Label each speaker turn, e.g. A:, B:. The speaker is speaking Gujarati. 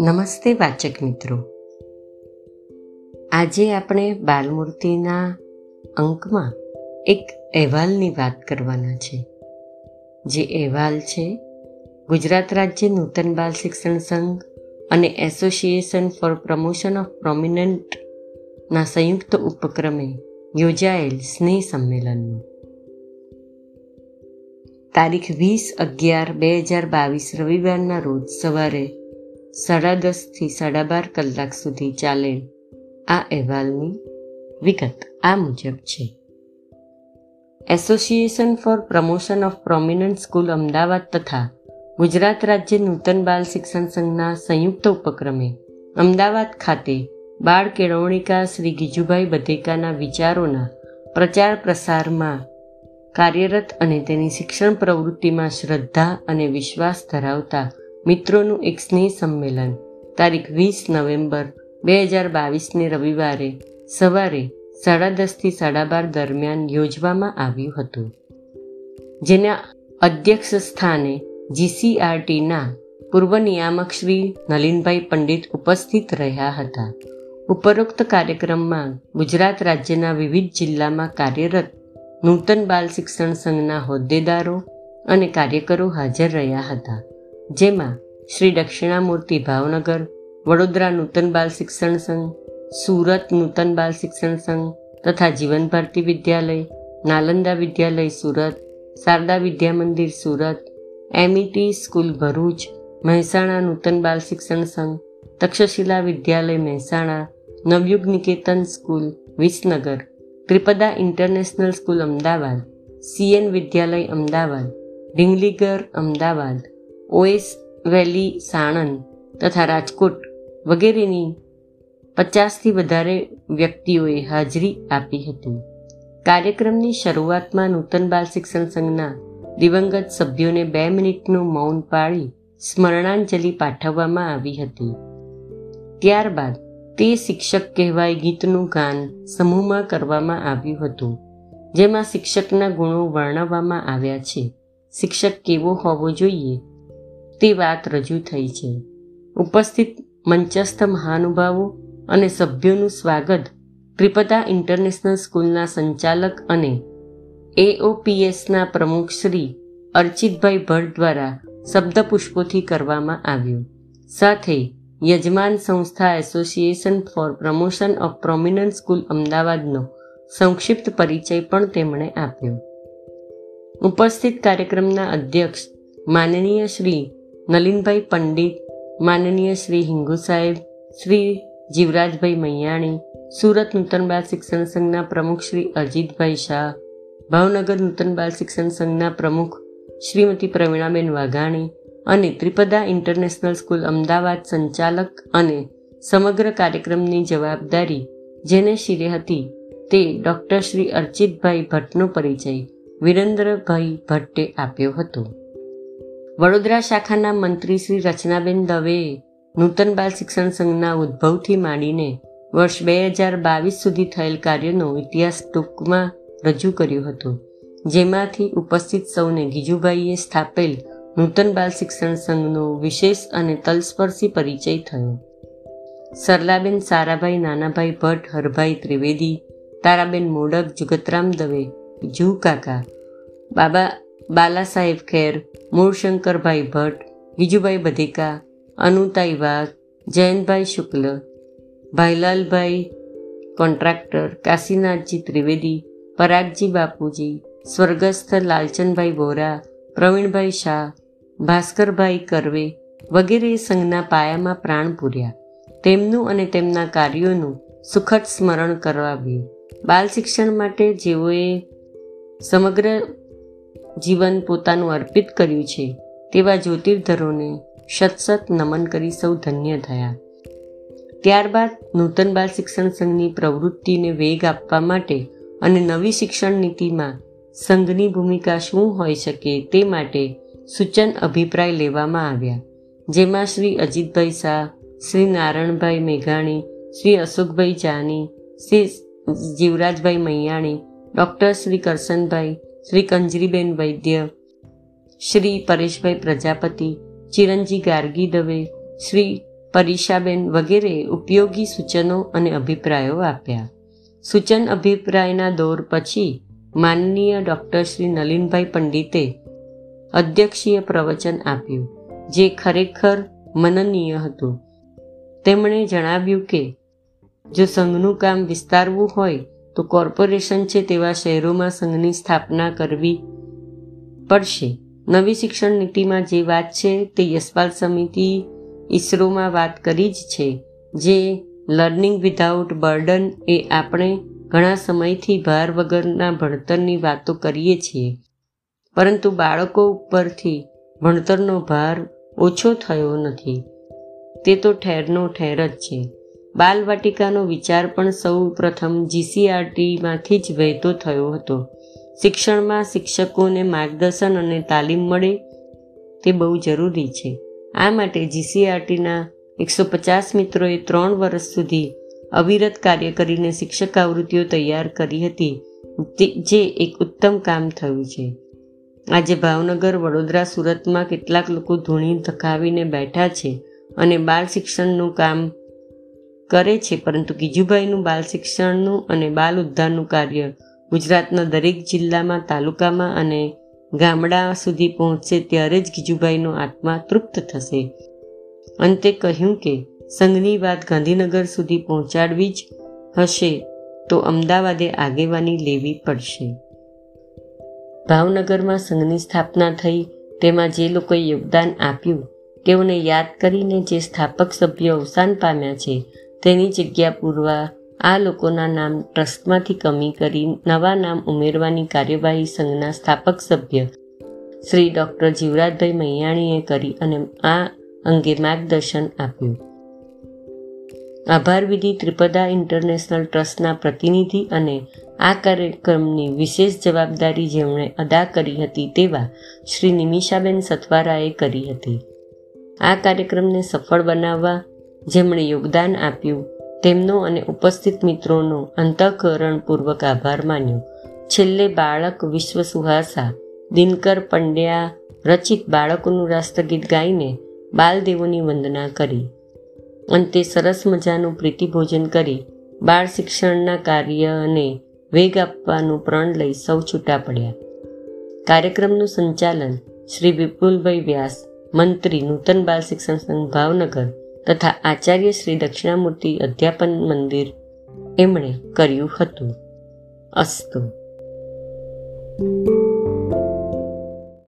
A: નમસ્તે વાચક મિત્રો. આજે આપણે બાલમૂર્તિના અંકમાં એક અહેવાલની વાત કરવાના છે. જે અહેવાલ છે, ગુજરાત રાજ્ય નૂતન બાલ શિક્ષણ સંઘ અને એસોસિએશન ફોર પ્રમોશન ઓફ પ્રોમિનન્ટના સંયુક્ત ઉપક્રમે યોજાયેલ સ્નેહ સંમેલનનું. તારીખ વીસ અગિયાર બે હજાર બાવીસ રવિવારના રોજ સવારે સાડા દસથી સાડા બાર કલાક સુધી ચાલે આ અહેવાલની વિગત આ મુજબ છે. Association for promotion of prominent school Ahmedabad તથા ગુજરાત રાજ્ય નૂતન બાલ શિક્ષણ સંઘના સંયુક્ત ઉપક્રમે અમદાવાદ ખાતે બાળ કેળવણીકાર શ્રી ગીજુભાઈ બધેકાના વિચારોના પ્રચાર પ્રસારમાં કાર્યરત અને તેની શિક્ષણ પ્રવૃત્તિમાં શ્રદ્ધા અને વિશ્વાસ ધરાવતા મિત્રોનું એક સ્નેહ સંમેલન. તારીખ વીસ નવેમ્બર બે હજાર બાવીસને રવિવારે સવારે સાડા દસથી સાડા બાર દરમિયાન યોજવામાં આવ્યું હતું. જેના અધ્યક્ષ સ્થાને જીસીઆરટીના પૂર્વ નિયામક શ્રી નલિનભાઈ પંડિત ઉપસ્થિત રહ્યા હતા. ઉપરોક્ત કાર્યક્રમમાં ગુજરાત રાજ્યના વિવિધ જિલ્લામાં કાર્યરત નૂતન બાલ શિક્ષણ સંઘના હોદ્દેદારો અને કાર્યકરો હાજર રહ્યા હતા, જેમાં શ્રી દક્ષિણામૂર્તિ ભાવનગર, વડોદરા નૂતન બાલ શિક્ષણ સંઘ, સુરત નૂતન બાલ શિક્ષણ સંઘ તથા જીવન ભારતી વિદ્યાલય, નાલંદા વિદ્યાલય Surat, Sharda Vidya Mandir Surat MET school Bharuch, Mehsana Nutan Bal Shikshan Sangh, Takshashila Vidyalaya Mehsana, Navyug Niketan school, Visnagar Tripada international school Ahmedabad CN Vidyalaya Ahmedabad ઢીંગલીગર Ahmedabad OS valley Sanand તથા રાજકોટ વગેરેની પચાસથી વધારે વ્યક્તિઓએ હાજરી આપી હતી. કાર્યક્રમની શરૂઆતમાં નૂતન બાલ શિક્ષણ સંઘના દિવંગત સભ્યોને બે મિનિટનું મૌન પાળી સ્મરણાંજલિ પાઠવવામાં આવી હતી. ત્યારબાદ તે શિક્ષક કહેવાય ગીતનું ગાન સમૂહમાં કરવામાં આવ્યું હતું, જેમાં શિક્ષકના ગુણો વર્ણવવામાં આવ્યા છે. શિક્ષક કેવો હોવો જોઈએ? તે વાત રજૂ થઈ છે. ઉપસ્થિત મંચસ્થ મહાનુભાવો અને સભ્યોનું સ્વાગત ત્રિપદા ઇન્ટરનેશનલ સ્કૂલના સંચાલક અને એઓપીએસના પ્રમુખ શ્રી અર્ચિતભાઈ ભટ્ટ દ્વારા શબ્દપુષ્પોથી કરવામાં આવ્યું. સાથે યજમાન સંસ્થા association for promotion of prominent school અમદાવાદનો સંક્ષિપ્ત પરિચય પણ તેમણે આપ્યો. ઉપસ્થિત કાર્યક્રમના અધ્યક્ષ માનનીય શ્રી નલિનભાઈ પંડિત, માનનીય શ્રી હિંગુ સાહેબ, શ્રી જીવરાજભાઈ મૈયાણી, સુરત નૂતન બાલ શિક્ષણ સંઘના પ્રમુખ શ્રી અજીતભાઈ શાહ, ભાવનગર નૂતન બાલ શિક્ષણ સંઘના પ્રમુખ શ્રીમતી પ્રવીણાબેન વાઘાણી અને ત્રિપદા ઇન્ટરનેશનલ સ્કૂલ અમદાવાદ સંચાલક અને સમગ્ર કાર્યક્રમની જવાબદારી જેને શિરે હતી તે ડૉક્ટર શ્રી અર્ચિતભાઈ ભટ્ટનો પરિચય વિરેન્દ્રભાઈ ભટ્ટે આપ્યો હતો. વડોદરા શાખાના મંત્રી શ્રી રચનાબેન દવેએ નૂતન બાલ શિક્ષણ સંઘના ઉદ્ભવથી માંડીને વર્ષ બે હજાર બાવીસ સુધી થયેલ કાર્યનો ઇતિહાસ ટૂંકમાં રજૂ કર્યો હતો, જેમાંથી ઉપસ્થિત સૌને ગીજુભાઈએ સ્થાપેલ નૂતન બાલ શિક્ષણ સંઘનો વિશેષ અને તલસ્પર્શી પરિચય થયો. સરલાબેન સારાભાઈ, નાનાભાઈ ભટ્ટ, હરભાઈ ત્રિવેદી, તારાબેન મોડક, જુગતરામ દવે જુ કાકા, બાબા બાલા સાહેબ ખેર, મૂળશંકરભાઈ ભટ્ટ, વિજુભાઈ બધેકા, અનુતાઈ વાઘ, જયંતભાઈ શુક્લ, ભાઈલાલભાઈ કોન્ટ્રાક્ટર, કાશીનાથજી ત્રિવેદી, પરાગજી બાપુજી, સ્વર્ગસ્થ લાલચંદભાઈ બોરા પ્રવીણભાઈ શાહ ભાસ્કરભાઈ કરવે વગેરે સંઘના પાયામાં પ્રાણ પૂર્યા. તેમનું અને તેમના કાર્યોનું સુખદ સ્મરણ કરાવ્યું બાલ શિક્ષણ માટે જેઓએ સમગ્ર જીવન પોતાનું અર્પિત કર્યું છે, તેવા જ્યોતિર્ધરોને સતસત નમન કરી સૌ ધન્ય થયા. ત્યારબાદ નૂતન બાલ શિક્ષણ સંઘની પ્રવૃત્તિને વેગ આપવા માટે અને નવી શિક્ષણ નીતિમાં સંઘની ભૂમિકા શું હોઈ શકે તે માટે સૂચન અભિપ્રાય લેવામાં આવ્યા, જેમાં શ્રી અજીતભાઈ શાહ, શ્રી નારાયણભાઈ મેઘાણી, શ્રી અશોકભાઈ જાની, શ્રી જીવરાજભાઈ મૈયાણી, ડૉક્ટર શ્રી કરશનભાઈ, શ્રી કંજરીબેન વૈદ્ય, શ્રી પરેશભાઈ પ્રજાપતિ, ચિરંજી ગાર્ગી દવે, શ્રી પરીશાબેન વગેરે ઉપયોગી સૂચનો અને અભિપ્રાયો આપ્યા. સૂચન અભિપ્રાયના દોર પછી માનનીય ડૉક્ટર શ્રી નલિનભાઈ પંડિતે અધ્યક્ષીય પ્રવચન આપ્યું, જે ખરેખર મનનીય હતું. તેમણે જણાવ્યું કે, જો સંઘનું કામ વિસ્તારવું હોય, તો કોર્પોરેશન છે તેવા શહેરોમાં સંઘની સ્થાપના કરવી પડશે. નવી શિક્ષણ નીતિમાં જે વાત છે તે યશપાલ સમિતિ ઈસરોમાં વાત કરી જ છે, જે લર્નિંગ વિધાઉટ બર્ડન એ આપણે ઘણા સમયથી ભાર વગરના ભણતરની વાતો કરીએ છીએ. પરંતુ બાળકો ઉપરથી ભણતરનો ભાર ઓછો થયો નથી. તે તો ઠેરનો ઠેર જ છે. બાલવાટિકાનો વિચાર પણ સૌ પ્રથમ જીસીઆરટીમાંથી જ વહેતો થયો હતો. શિક્ષણમાં શિક્ષકોને માર્ગદર્શન અને તાલીમ મળે તે બહુ જરૂરી છે. આ માટે જીસીઆરટીના એકસો પચાસ મિત્રોએ ત્રણ વર્ષ સુધી અવિરત કાર્ય કરીને શિક્ષક આવૃત્તિઓ તૈયાર કરી હતી, જે એક ઉત્તમ કામ થયું છે. આજે ભાવનગર વડોદરા સુરતમાં કેટલાક લોકો ધૂણી ધકાવીને બેઠા છે અને બાળ શિક્ષણનું કામ કરે છે, પરંતુ ગીજુભાઈનું બાળ શિક્ષણનું અને બાલ ઉદ્ધારનું કાર્ય ગુજરાતના દરેક જિલ્લામાં, તાલુકામાં અને ગામડા સુધી પહોંચશે ત્યારે જ ગીજુભાઈનો આત્મા તૃપ્ત થશે. અંતે કહ્યું કે સંઘની વાત ગાંધીનગર સુધી પહોંચાડવી જ હશે, તો અમદાવાદે આગેવાની લેવી પડશે. ભાવનગરમાં સંઘની સ્થાપના થઈ, તેમાં જે લોકોએ યોગદાન આપ્યું, તેઓને યાદ કરીને જે સ્થાપક સભ્યો અવસાન પામ્યા છે, તેની જગ્યા પૂરવા, આ લોકોના નામ ટ્રસ્ટમાંથી કમી કરી, નવા નામ ઉમેરવાની કાર્યવાહી સંઘના સ્થાપક સભ્ય શ્રી ડૉક્ટર જીવરાજભાઈ મૈયાણીએ કરી અને આ અંગે માર્ગદર્શન આપ્યું. આભાર વિધિ ત્રિપદા ઇન્ટરનેશનલ ટ્રસ્ટના પ્રતિનિધિ અને આ કાર્યક્રમની વિશેષ જવાબદારી જેમણે અદા કરી હતી તેવા શ્રી નિમિષાબેન સથવારાએ કરી હતી. આ કાર્યક્રમને સફળ બનાવવા જેમણે યોગદાન આપ્યું, તેમનો અને ઉપસ્થિત મિત્રોનો અંતઃકરણપૂર્વક આભાર માન્યો. છેલ્લે બાળક વિશ્વ સુહાસા, દિનકર પંડ્યા રચિત બાળકોનું રાષ્ટ્રગીત ગાઈને બાલદેવોની વંદના કરી. અંતે સરસ મજાનું પ્રીતિભોજન કરી બાળ શિક્ષણના કાર્યને વેગ આપવાનું પ્રણ લઈ સૌ છૂટા પડ્યા. કાર્યક્રમનું સંચાલન શ્રી વિપુલભાઈ વ્યાસ, મંત્રી નૂતન બાળ શિક્ષણ સંઘ ભાવનગર તથા આચાર્ય શ્રી દક્ષિણામૂર્તિ અધ્યાપન મંદિર એમણે કર્યું હતું. અસ્તુ. thank you